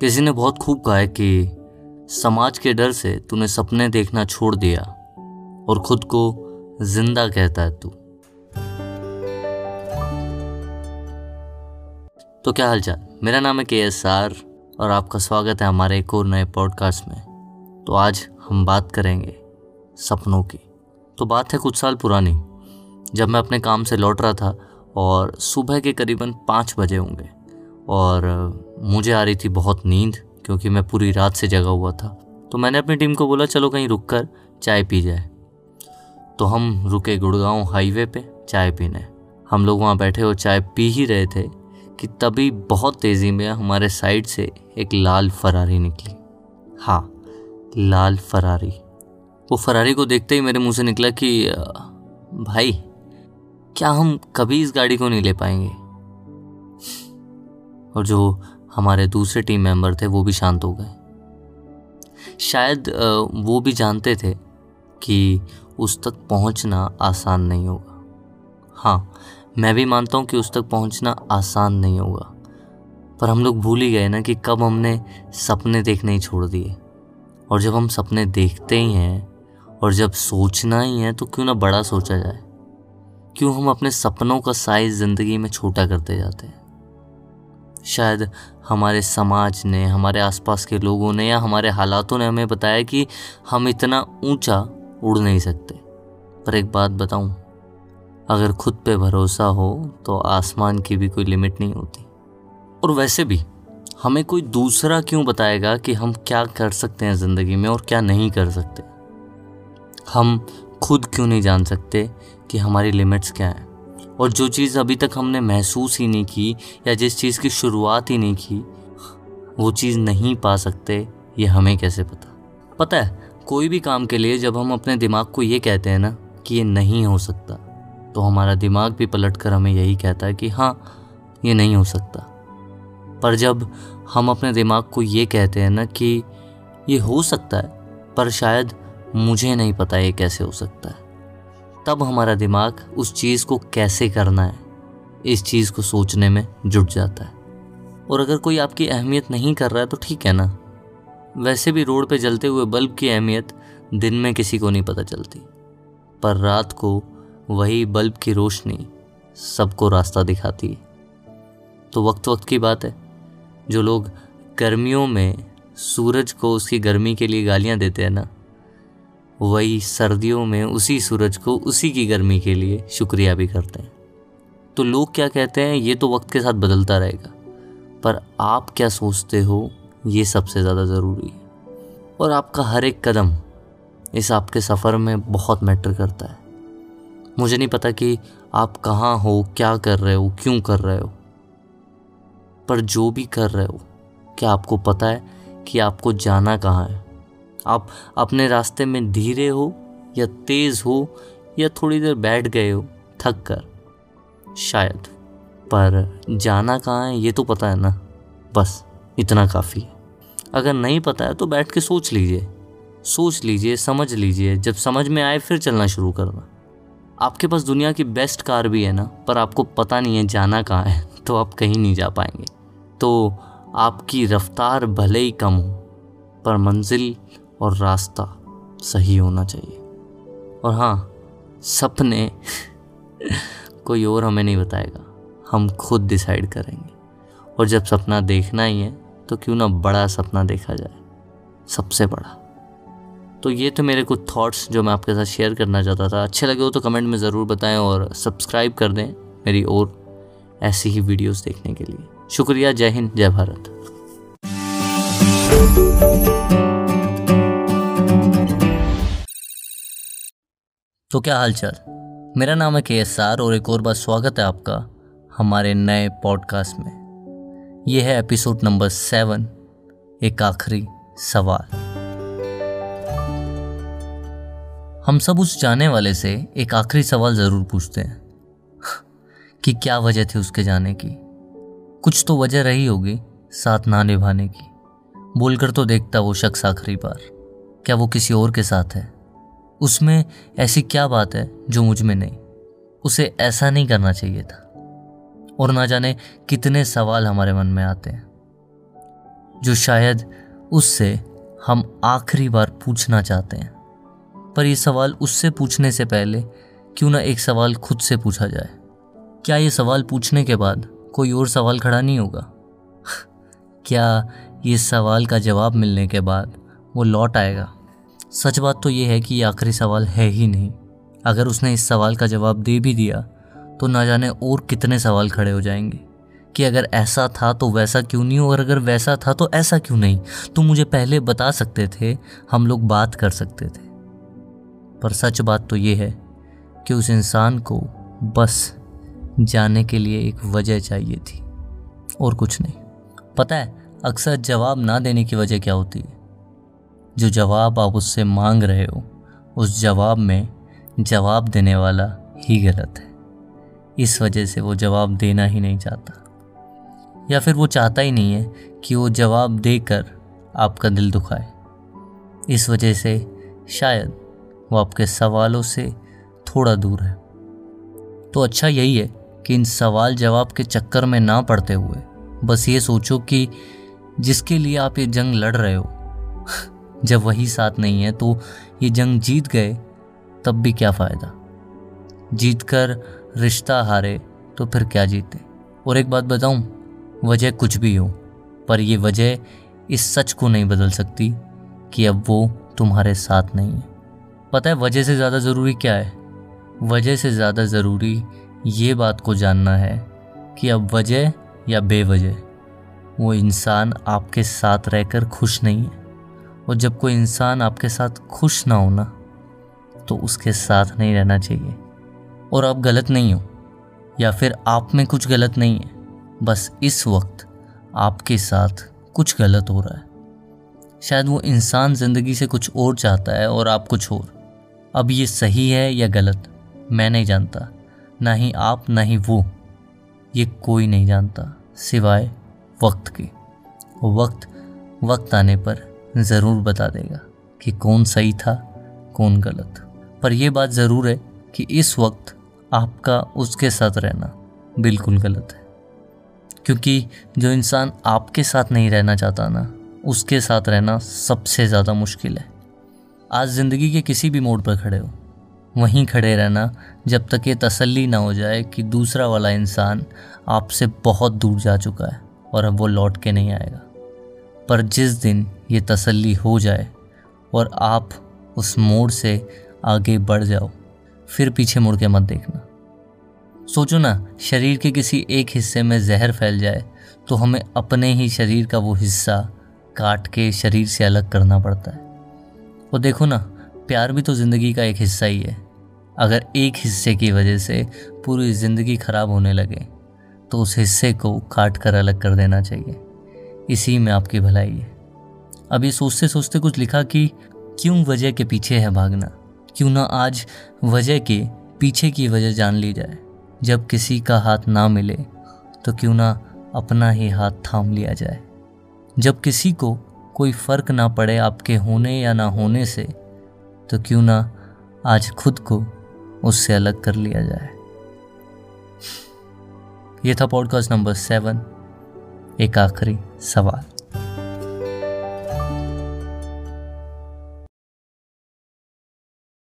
किसी ने बहुत खूब कहा है कि समाज के डर से तूने सपने देखना छोड़ दिया और खुद को ज़िंदा कहता है तू। तो क्या हालचाल? मेरा नाम है के एस आर और आपका स्वागत है हमारे एक और नए पॉडकास्ट में। तो आज हम बात करेंगे सपनों की। तो बात है कुछ साल पुरानी, जब मैं अपने काम से लौट रहा था और सुबह के करीबन पाँच बजे होंगे। और मुझे आ रही थी बहुत नींद, क्योंकि मैं पूरी रात से जगा हुआ था। तो मैंने अपनी टीम को बोला, चलो कहीं रुक कर चाय पी जाए। तो हम रुके गुड़गांव हाईवे पे चाय पीने। हम लोग वहाँ बैठे और चाय पी ही रहे थे कि तभी बहुत तेज़ी में हमारे साइड से एक लाल फरारी निकली। हाँ लाल फरारी। वो फरारी को देखते ही मेरे मुँह से निकला कि, भाई, क्या हम कभी इस गाड़ी को नहीं ले पाएँगे? और जो हमारे दूसरे टीम मेंबर थे, वो भी शांत हो गए। शायद वो भी जानते थे कि उस तक पहुँचना आसान नहीं होगा। हाँ मैं भी मानता हूँ कि उस तक पहुँचना आसान नहीं होगा। पर हम लोग भूल ही गए ना कि कब हमने सपने देखने ही छोड़ दिए। और जब हम सपने देखते ही हैं और जब सोचना ही है तो क्यों ना बड़ा सोचा जाए? क्यों हम अपने सपनों का साइज़ ज़िंदगी में छोटा करते जाते हैं? शायद हमारे समाज ने, हमारे आसपास के लोगों ने या हमारे हालातों ने हमें बताया कि हम इतना ऊँचा उड़ नहीं सकते। पर एक बात बताऊँ, अगर खुद पे भरोसा हो तो आसमान की भी कोई लिमिट नहीं होती। और वैसे भी, हमें कोई दूसरा क्यों बताएगा कि हम क्या कर सकते हैं ज़िंदगी में और क्या नहीं कर सकते? हम खुद क्यों नहीं जान सकते कि हमारी लिमिट्स क्या हैं? और जो चीज़ अभी तक हमने महसूस ही नहीं की या जिस चीज़ की शुरुआत ही नहीं की, वो चीज़ नहीं पा सकते, ये हमें कैसे पता? पता है, कोई भी काम के लिए जब हम अपने दिमाग को ये कहते हैं ना कि ये नहीं हो सकता तो हमारा दिमाग भी पलट कर हमें यही कहता है कि हाँ ये नहीं हो सकता। पर जब हम अपने दिमाग को ये कहते हैं ना कि ये हो सकता है, पर शायद मुझे नहीं पता ये कैसे हो सकता है। तब हमारा दिमाग उस चीज़ को कैसे करना है, इस चीज़ को सोचने में जुट जाता है। और अगर कोई आपकी अहमियत नहीं कर रहा है तो ठीक है ना। वैसे भी रोड पे जलते हुए बल्ब की अहमियत दिन में किसी को नहीं पता चलती। पर रात को वही बल्ब की रोशनी सबको रास्ता दिखाती है। तो वक्त वक्त की बात है। जो लोग गर्मियों में सूरज को उसकी गर्मी के लिए गालियाँ देते हैं ना वही सर्दियों में उसी सूरज को उसी की गर्मी के लिए शुक्रिया भी करते हैं। तो लोग क्या कहते हैं, ये तो वक्त के साथ बदलता रहेगा। पर आप क्या सोचते हो, ये सबसे ज़्यादा ज़रूरी है। और आपका हर एक कदम इस आपके सफ़र में बहुत मैटर करता है। मुझे नहीं पता कि आप कहाँ हो, क्या कर रहे हो, क्यों कर रहे हो। पर जो भी कर रहे हो, क्या आपको पता है कि आपको जाना कहाँ है? आप अपने रास्ते में धीरे हो या तेज़ हो या थोड़ी देर बैठ गए हो, थक कर, शायद। पर जाना कहाँ है, ये तो पता है ना। बस, इतना काफ़ी है। अगर नहीं पता है तो बैठ के सोच लीजिए। सोच लीजिए, समझ लीजिए। जब समझ में आए, फिर चलना शुरू करना। आपके पास दुनिया की बेस्ट कार भी है ना, पर आपको पता नहीं है जाना कहाँ है तो आप कहीं नहीं जा पाएँगे। तो आपकी रफ्तार भले ही कम हो, पर मंजिल और रास्ता सही होना चाहिए। और हाँ सपने कोई और हमें नहीं बताएगा। हम खुद डिसाइड करेंगे। और जब सपना देखना ही है तो क्यों ना बड़ा सपना देखा जाए। सबसे बड़ा। तो ये थे मेरे कुछ थॉट्स जो मैं आपके साथ शेयर करना चाहता था। अच्छे लगे हो तो कमेंट में ज़रूर बताएँ और सब्सक्राइब कर दें मेरी और ऐसी ही वीडियोस देखने के लिए। शुक्रिया, जय हिंद, जय भारत। तो क्या हाल चाल? मेरा नाम है के एस आर और एक और बार स्वागत है आपका हमारे नए पॉडकास्ट में। यह है एपिसोड नंबर सेवन, एक आखिरी सवाल। हम सब उस जाने वाले से एक आखिरी सवाल ज़रूर पूछते हैं। कि क्या वजह थी उसके जाने की? कुछ तो वजह रही होगी, साथ ना निभाने की। बोलकर तो देखता वो शख्स आखिरी बार। क्या वो किसी और के साथ है? उसमें ऐसी क्या बात है जो मुझमें नहीं? उसे ऐसा नहीं करना चाहिए था। और ना जाने कितने सवाल हमारे मन में आते हैं, जो शायद उससे हम आखिरी बार पूछना चाहते हैं। पर यह सवाल उससे पूछने से पहले क्यों ना एक सवाल खुद से पूछा जाए? क्या ये सवाल पूछने के बाद कोई और सवाल खड़ा नहीं होगा? क्या ये सवाल का जवाब मिलने के बाद वो लौट आएगा? सच बात तो ये है कि ये आखिरी सवाल है ही नहीं। अगर उसने इस सवाल का जवाब दे भी दिया तो ना जाने और कितने सवाल खड़े हो जाएँगे। कि अगर ऐसा था तो वैसा क्यों नहीं, और अगर वैसा था तो ऐसा क्यों नहीं? तो मुझे पहले बता सकते थे, हम लोग बात कर सकते थे। पर सच बात तो ये है कि उस इंसान को बस जाने के लिए एक वजह चाहिए थी, और कुछ नहीं। पता है, अक्सर जवाब ना देने की वजह क्या होती है? जो जवाब आप उससे मांग रहे हो, उस जवाब में जवाब देने वाला ही गलत है। इस वजह से वो जवाब देना ही नहीं चाहता। या फिर वो चाहता ही नहीं है कि वो जवाब देकर आपका दिल दुखाए। इस वजह से शायद वो आपके सवालों से थोड़ा दूर है। तो अच्छा यही है कि इन सवाल जवाब के चक्कर में ना पड़ते हुए बस ये सोचो कि जिसके लिए आप ये जंग लड़ रहे हो जब वही साथ नहीं है तो ये जंग जीत गए, तब भी क्या फ़ायदा? जीत कर रिश्ता हारे तो फिर क्या जीते? और एक बात बताऊँ, वजह कुछ भी हो, पर यह वजह इस सच को नहीं बदल सकती कि अब वो तुम्हारे साथ नहीं है। पता है, वजह से ज़्यादा ज़रूरी क्या है? वजह से ज़्यादा ज़रूरी ये बात को जानना है कि अब वजह या बेवजह, वो इंसान आपके साथ रहकर खुश नहीं है। और जब कोई इंसान आपके साथ खुश ना हो ना तो उसके साथ नहीं रहना चाहिए। और आप गलत नहीं हो, या फिर आप में कुछ गलत नहीं है, बस इस वक्त आपके साथ कुछ गलत हो रहा है। शायद वो इंसान ज़िंदगी से कुछ और चाहता है और आप कुछ और। अब ये सही है या गलत, मैं नहीं जानता। ना ही आप, ना ही वो। ये कोई नहीं जानता, सिवाय वक्त के। वक्त वक्त आने पर ज़रूर बता देगा कि कौन सही था, कौन गलत। पर यह बात ज़रूर है कि इस वक्त आपका उसके साथ रहना बिल्कुल गलत है। क्योंकि जो इंसान आपके साथ नहीं रहना चाहता ना, उसके साथ रहना सबसे ज़्यादा मुश्किल है। आज ज़िंदगी के किसी भी मोड़ पर खड़े हो, वहीं खड़े रहना जब तक ये तसल्ली ना हो जाए कि दूसरा वाला इंसान आपसे बहुत दूर जा चुका है और अब वो लौट के नहीं आएगा। पर जिस दिन ये तसल्ली हो जाए और आप उस मोड़ से आगे बढ़ जाओ। फिर पीछे मुड़ के मत देखना। सोचो ना, शरीर के किसी एक हिस्से में जहर फैल जाए तो हमें अपने ही शरीर का वो हिस्सा काट के शरीर से अलग करना पड़ता है। और देखो ना, प्यार भी तो ज़िंदगी का एक हिस्सा ही है। अगर एक हिस्से की वजह से पूरी ज़िंदगी ख़राब होने लगे तो उस हिस्से को काट कर अलग कर देना चाहिए। इसी में आपकी भलाई है। अभी सोचते सोचते कुछ लिखा कि क्यों वजह के पीछे है भागना? क्यों ना आज वजह के पीछे की वजह जान ली जाए? जब किसी का हाथ ना मिले तो क्यों ना अपना ही हाथ थाम लिया जाए? जब किसी को कोई फ़र्क ना पड़े आपके होने या ना होने से तो क्यों ना आज खुद को उससे अलग कर लिया जाए? ये था पॉडकास्ट नंबर सेवन एक आखिरी सवाल।